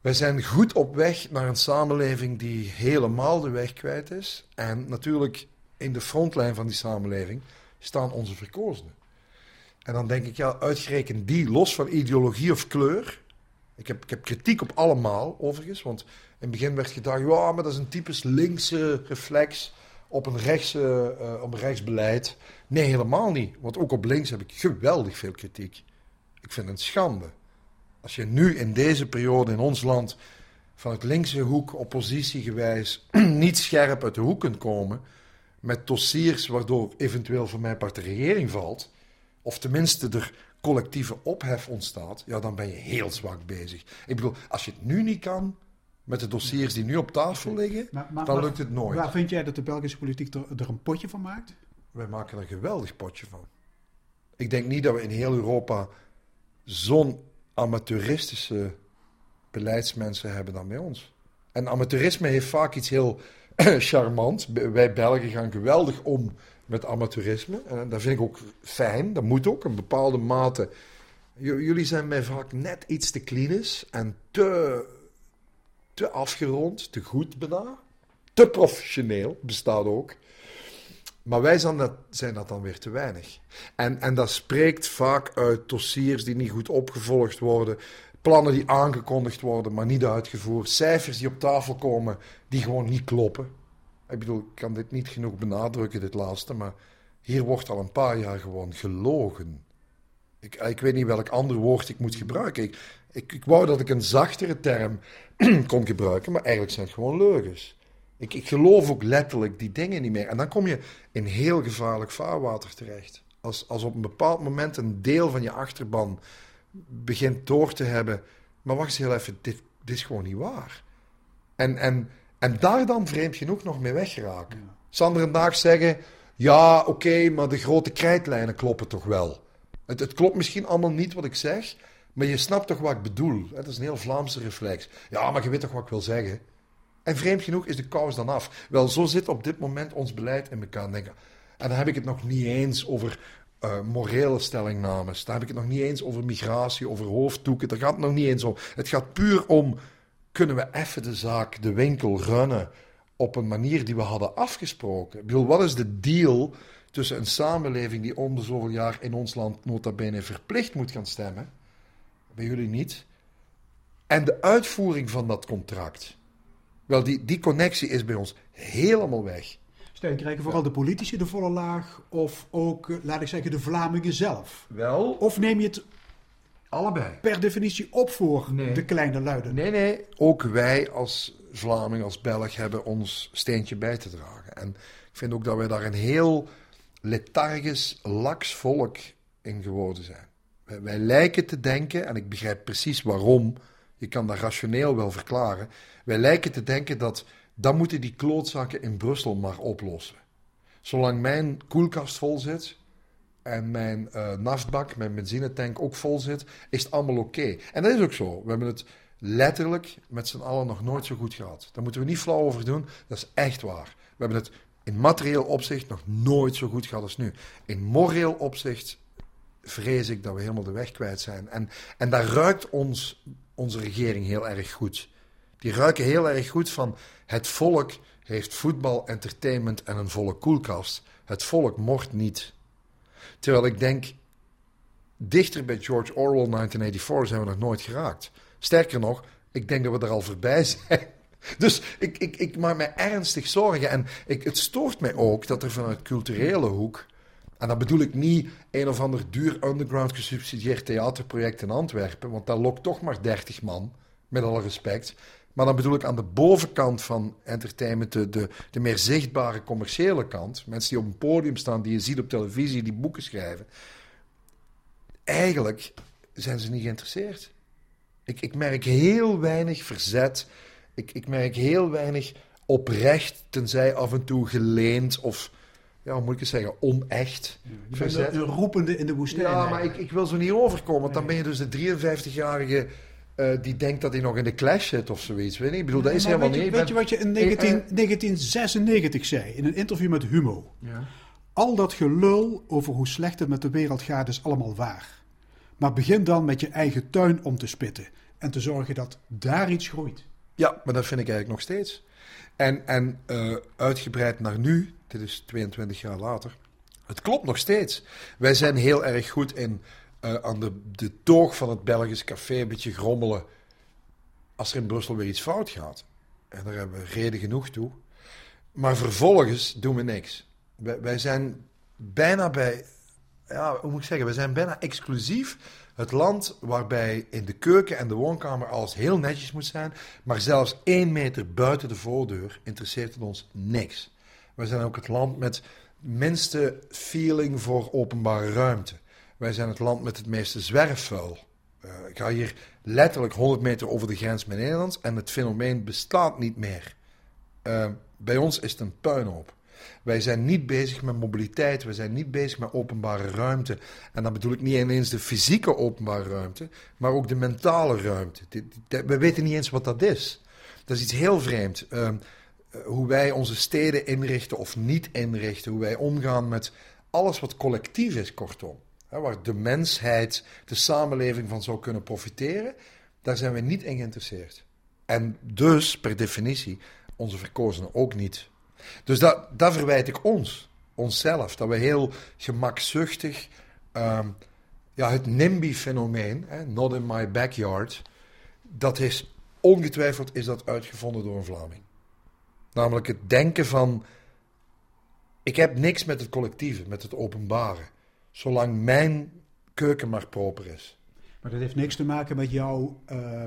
Wij zijn goed op weg naar een samenleving die helemaal de weg kwijt is. En natuurlijk in de frontlijn van die samenleving staan onze verkozenen. En dan denk ik, ja, uitgerekend die, los van ideologie of kleur. Ik heb, ik heb kritiek op allemaal, overigens. Want in het begin werd gedacht, ja, maar dat is een typisch linkse reflex op een, rechtse, eh, op een rechtsbeleid. Nee, helemaal niet. Want ook op links heb ik geweldig veel kritiek. Ik vind het schande. Als je nu in deze periode in ons land vanuit linkse hoek, oppositiegewijs, *clears throat* niet scherp uit de hoek kunt komen met dossiers waardoor eventueel voor mijn part de regering valt, of tenminste er collectieve ophef ontstaat, ja, dan ben je heel zwak bezig. Ik bedoel, als je het nu niet kan met de dossiers die nu op tafel liggen, Maar, maar- dan lukt het nooit. Waar vind jij dat de Belgische politiek er, er een potje van maakt? Wij maken er een geweldig potje van. Ik denk niet dat we in heel Europa zo'n amateuristische beleidsmensen hebben dan bij ons. En amateurisme heeft vaak iets heel *clears throat* charmants. Wij Belgen gaan geweldig om met amateurisme. En dat vind ik ook fijn. Dat moet ook, een bepaalde mate. Jullie zijn mij vaak net iets te klinisch en te, te afgerond, te goed bijna. Te professioneel, bestaat ook. Maar wij zijn dat, zijn dat dan weer te weinig. En, en dat spreekt vaak uit dossiers die niet goed opgevolgd worden, plannen die aangekondigd worden, maar niet uitgevoerd, cijfers die op tafel komen die gewoon niet kloppen. Ik bedoel, ik kan dit niet genoeg benadrukken, dit laatste, maar hier wordt al een paar jaar gewoon gelogen. Ik, ik weet niet welk ander woord ik moet gebruiken. Ik, ik, ik wou dat ik een zachtere term *clears throat* kon gebruiken, maar eigenlijk zijn het gewoon leugens. Ik, ik geloof ook letterlijk die dingen niet meer. En dan kom je in heel gevaarlijk vaarwater terecht. Als, als op een bepaald moment een deel van je achterban begint door te hebben. Maar wacht eens heel even, dit, dit is gewoon niet waar. En, en, en daar dan vreemd genoeg nog mee weggeraken. Sander en Daag zeggen: ja, oké, maar de grote krijtlijnen kloppen toch wel. Het, het klopt misschien allemaal niet wat ik zeg, maar je snapt toch wat ik bedoel. Dat is een heel Vlaamse reflex. Ja, maar je weet toch wat ik wil zeggen. En vreemd genoeg is de kous dan af. Wel, zo zit op dit moment ons beleid in elkaar. En dan heb ik het nog niet eens over uh, morele stellingnames. Daar heb ik het nog niet eens over migratie, over hoofddoeken. Daar gaat het nog niet eens om. Het gaat puur om, kunnen we even de zaak, de winkel runnen op een manier die we hadden afgesproken? Ik bedoel, wat is de deal tussen een samenleving die om de zoveel jaar in ons land nota bene verplicht moet gaan stemmen, bij jullie niet, en de uitvoering van dat contract? Wel, die, die connectie is bij ons helemaal weg. Steun, krijgen vooral de politici de volle laag of ook, eh, laat ik zeggen, de Vlamingen zelf? Wel. Of neem je het allebei per definitie op voor de kleine luiden? Nee, nee. Ook wij als Vlaming, als Belg, hebben ons steentje bij te dragen. En ik vind ook dat wij daar een heel lethargisch, laks volk in geworden zijn. Wij, wij lijken te denken, en ik begrijp precies waarom, je kan dat rationeel wel verklaren. Wij lijken te denken dat dan moeten die klootzakken in Brussel maar oplossen. Zolang mijn koelkast vol zit en mijn uh, naftbak, mijn benzinetank ook vol zit, is het allemaal oké. En dat is ook zo. We hebben het letterlijk met z'n allen nog nooit zo goed gehad. Daar moeten we niet flauw over doen. Dat is echt waar. We hebben het in materieel opzicht nog nooit zo goed gehad als nu. In moreel opzicht vrees ik dat we helemaal de weg kwijt zijn. En, en daar ruikt ons, onze regering heel erg goed. Die ruiken heel erg goed van het volk heeft voetbal, entertainment en een volle koelkast. Het volk mocht niet. Terwijl ik denk, dichter bij George Orwell 1984 zijn we nog nooit geraakt. Sterker nog, ik denk dat we er al voorbij zijn. *laughs* Dus ik, ik, ik maak me ernstig zorgen. En ik, het stoort mij ook dat er vanuit culturele hoek. En dat bedoel ik niet een of ander duur underground gesubsidieerd theaterproject in Antwerpen. Want dat lokt toch maar 30 man, met alle respect. Maar dan bedoel ik aan de bovenkant van entertainment, de, de, de meer zichtbare commerciële kant. Mensen die op een podium staan, die je ziet op televisie, die boeken schrijven. Eigenlijk zijn ze niet geïnteresseerd. Ik, ik merk heel weinig verzet. Ik, ik merk heel weinig oprecht, tenzij af en toe geleend of, ja, hoe moet ik het zeggen, onecht. Ja, verzet. Roepende in de woestijn. Ja, maar ik, ik wil zo niet overkomen, want dan ben je dus de 53-jarige uh, die denkt dat hij nog in de clash zit of zoiets. Weet je? Ik bedoel, dat is helemaal weet niet. Je, weet je wat je in 19, 1996 zei, in een interview met Humo? Ja. Al dat gelul over hoe slecht het met de wereld gaat is allemaal waar. Maar begin dan met je eigen tuin om te spitten en te zorgen dat daar iets groeit. Ja, maar dat vind ik eigenlijk nog steeds. En, en uh, uitgebreid naar nu, dit is 22 jaar later, het klopt nog steeds. Wij zijn heel erg goed in uh, aan de, de toog van het Belgisch café een beetje grommelen als er in Brussel weer iets fout gaat. En daar hebben we reden genoeg toe. Maar vervolgens doen we niks. Wij, wij zijn bijna bij, ja, hoe moet ik zeggen, we zijn bijna exclusief het land waarbij in de keuken en de woonkamer alles heel netjes moet zijn, maar zelfs één meter buiten de voordeur interesseert het ons niks. We zijn ook het land met minste feeling voor openbare ruimte. Wij zijn het land met het meeste zwerfvuil. Uh, ik ga hier letterlijk 100 meter over de grens met Nederland en het fenomeen bestaat niet meer. Uh, bij ons is het een puinhoop. Wij zijn niet bezig met mobiliteit, we zijn niet bezig met openbare ruimte. En dan bedoel ik niet eens de fysieke openbare ruimte, maar ook de mentale ruimte. We weten niet eens wat dat is. Dat is iets heel vreemd. Uh, hoe wij onze steden inrichten of niet inrichten, hoe wij omgaan met alles wat collectief is, kortom waar de mensheid, de samenleving van zou kunnen profiteren, daar zijn we niet in geïnteresseerd. En dus, per definitie, onze verkozenen ook niet. Dus dat, dat verwijt ik ons, onszelf, dat we heel gemakzuchtig um, ja, het NIMBY-fenomeen, not in my backyard, dat is ongetwijfeld is dat uitgevonden door een Vlaming. Namelijk het denken van, ik heb niks met het collectieve, met het openbare zolang mijn keuken maar proper is. Maar dat heeft niks te maken met jouw uh,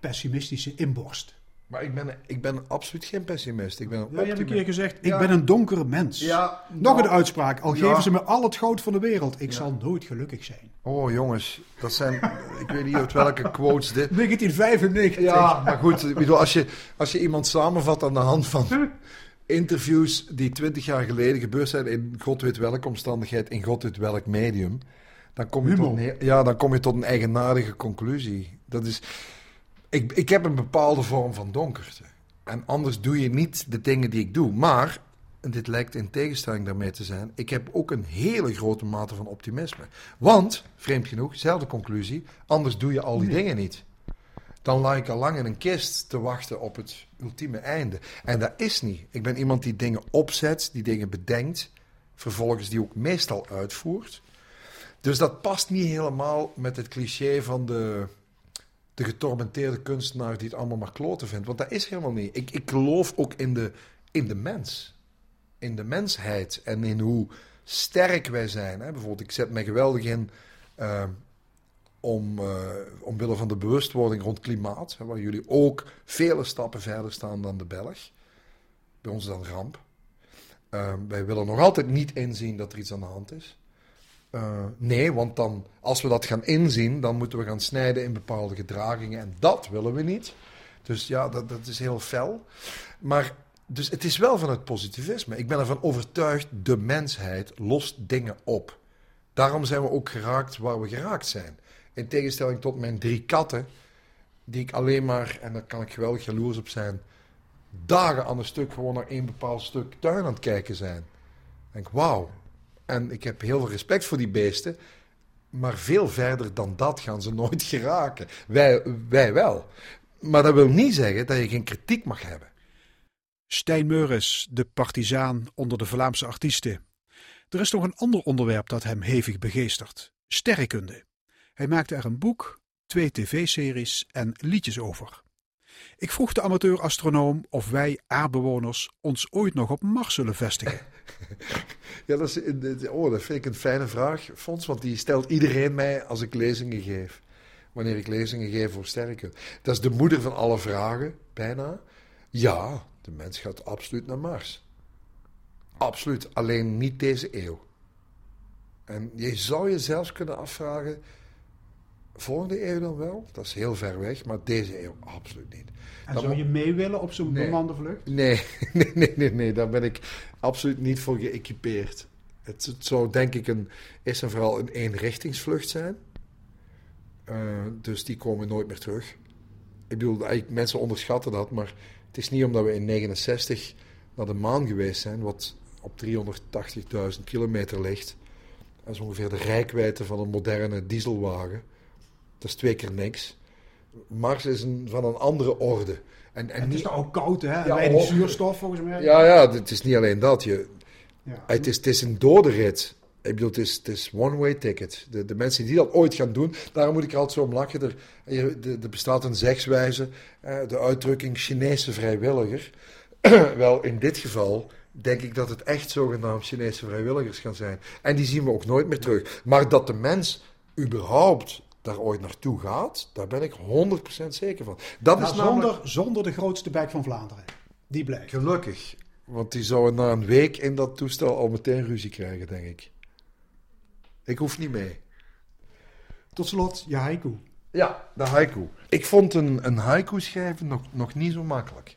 pessimistische inborst. Maar ik ben, ik ben absoluut geen pessimist. Ik ben een ja, je hebt een keer gezegd, ik ben een donkere mens. Ja, Nog een uitspraak, al geven ze me al het goud van de wereld. Ik zal nooit gelukkig zijn. Oh jongens, dat zijn, ik weet niet uit welke quotes dit... *laughs* 1995. Ja, maar goed, bedoel, als, je, als je iemand samenvat aan de hand van *laughs* interviews die twintig jaar geleden gebeurd zijn in god weet welke omstandigheid, in god weet welk medium, dan kom je, tot een, ja, dan kom je tot een eigenaardige conclusie. Dat is, ik, ik heb een bepaalde vorm van donkerte. En anders doe je niet de dingen die ik doe. Maar en dit lijkt in tegenstelling daarmee te zijn, ik heb ook een hele grote mate van optimisme. Want, vreemd genoeg, dezelfde conclusie, anders doe je al die dingen niet. Dan lag ik al lang in een kist te wachten op het ultieme einde. En dat is niet. Ik ben iemand die dingen opzet, die dingen bedenkt, vervolgens die ook meestal uitvoert. Dus dat past niet helemaal met het cliché van de, de getormenteerde kunstenaar die het allemaal maar kloten vindt. Want dat is helemaal niet. Ik, ik geloof ook in de, in de mens. In de mensheid en in hoe sterk wij zijn. Hè? Bijvoorbeeld, ik zet me geweldig in uh, om, uh, omwille van de bewustwording rond klimaat, hè, waar jullie ook vele stappen verder staan dan de Belg. Bij ons is dat ramp. Uh, wij willen nog altijd niet inzien dat er iets aan de hand is. Uh, nee, want dan, als we dat gaan inzien, dan moeten we gaan snijden in bepaalde gedragingen. En dat willen we niet. Dus ja, dat, dat is heel fel. Maar dus het is wel van het positivisme. Ik ben ervan overtuigd, de mensheid lost dingen op. Daarom zijn we ook geraakt waar we geraakt zijn. In tegenstelling tot mijn drie katten, die ik alleen maar, en daar kan ik geweldig jaloers op zijn, dagen aan een stuk gewoon naar één bepaald stuk tuin aan het kijken zijn. Ik denk, wauw, en ik heb heel veel respect voor die beesten. Maar veel verder dan dat gaan ze nooit *laughs* geraken. Wij, wij wel. Maar dat wil niet zeggen dat je geen kritiek mag hebben. Stijn Meures, de partizaan onder de Vlaamse artiesten. Er is nog een ander onderwerp dat hem hevig begeestert: sterrenkunde. Hij maakte er een boek, twee tv-series en liedjes over. Ik vroeg de amateur-astronoom of wij aardbewoners ons ooit nog op Mars zullen vestigen. *laughs* Ja, dat, is, oh, dat vind ik een fijne vraag, Fons, want die stelt iedereen mij als ik lezingen geef. Wanneer ik lezingen geef voor sterken. Dat is de moeder van alle vragen, bijna. Ja, de mens gaat absoluut naar Mars. Absoluut, alleen niet deze eeuw. En je zou je zelfs kunnen afvragen, volgende eeuw dan wel? Dat is heel ver weg, maar deze eeuw absoluut niet. En zou je mee willen op zo'n nee. bemande vlucht? Nee, *laughs* nee, nee, nee, nee, daar ben ik absoluut niet voor geëquipeerd. Het, het zou denk ik een, is en vooral een eenrichtingsvlucht zijn. Uh, dus die komen nooit meer terug. Ik bedoel, eigenlijk, mensen onderschatten dat, maar het is niet omdat we in 69 naar de maan geweest zijn, wat op 380.000 kilometer ligt. Dat is ongeveer de rijkwijde van een moderne dieselwagen. Dat is twee keer niks. Mars is een, van een andere orde. En, en het is toch ook koud, hè? Ja, die zuurstof volgens mij. Ja, ja, het is niet alleen dat. Je, ja. het, is, het is een dode rit. Ik bedoel, het is, het is one-way ticket. De, de mensen die dat ooit gaan doen, daarom moet ik er altijd zo om lachen. Er, er, bestaat een zegswijze, de uitdrukking Chinese vrijwilliger. *clears throat* Wel, in dit geval denk ik dat het echt zogenaamd Chinese vrijwilligers gaan zijn. En die zien we ook nooit meer terug. Maar dat de mens überhaupt daar ooit naartoe gaat, daar ben ik 100% zeker van. Dat nou, is namelijk... zonder, zonder de grootste bijk van Vlaanderen. Die blijkt. Gelukkig. Want die zou na een week in dat toestel al meteen ruzie krijgen, denk ik. Ik hoef niet mee. Tot slot, je haiku. Ja, de haiku. Ik vond een, een haiku schrijven nog, nog niet zo makkelijk.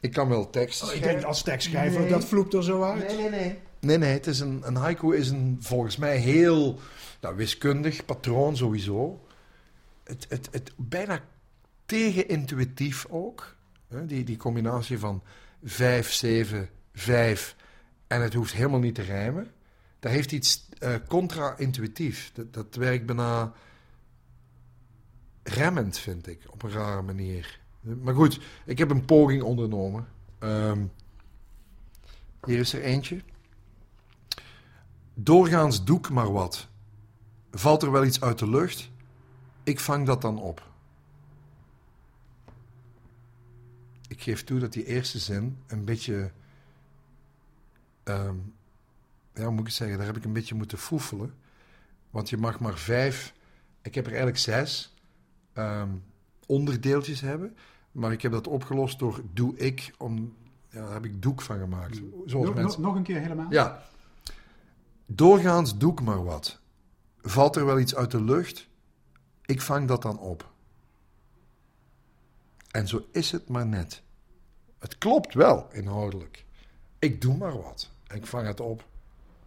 Ik kan wel tekst oh, Ik denk als tekstschrijver, dat vloept er zo uit. Nee, nee, nee. Nee, nee, het is een, haiku is een, volgens mij heel nou, wiskundig, patroon sowieso. Het, het, het bijna tegenintuïtief ook. Hè? Die, die combinatie van 5, 7, 5 en het hoeft helemaal niet te rijmen. Dat heeft iets uh, contra-intuïtief. Dat, dat werkt bijna remmend, vind ik, op een rare manier. Maar goed, ik heb een poging ondernomen. Um, hier is er eentje. Doorgaans doe ik maar wat. Valt er wel iets uit de lucht? Ik vang dat dan op. Ik geef toe dat die eerste zin een beetje. Um, ja, hoe moet ik zeggen? Daar heb ik een beetje moeten foefelen. Want je mag maar vijf. Ik heb er eigenlijk zes um, onderdeeltjes hebben. Maar ik heb dat opgelost door doe ik. Om, ja, daar heb ik doek van gemaakt. Zoals mensen... nog een keer helemaal? Ja. Doorgaans doe ik maar wat. Valt er wel iets uit de lucht? Ik vang dat dan op. En zo is het maar net. Het klopt wel inhoudelijk. Ik doe maar wat. Ik vang het op.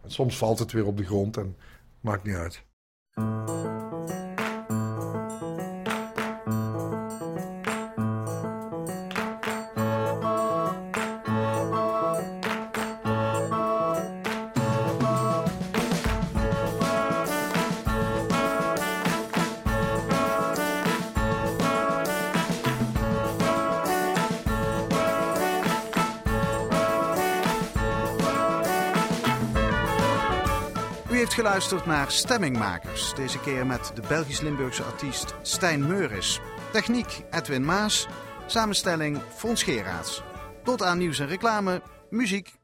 En soms valt het weer op de grond en maakt niet uit. Geluisterd naar Stemmingmakers. Deze keer met de Belgisch-Limburgse artiest Stijn Meuris. Techniek Edwin Maas. Samenstelling Fons Geraerts. Tot aan nieuws en reclame. Muziek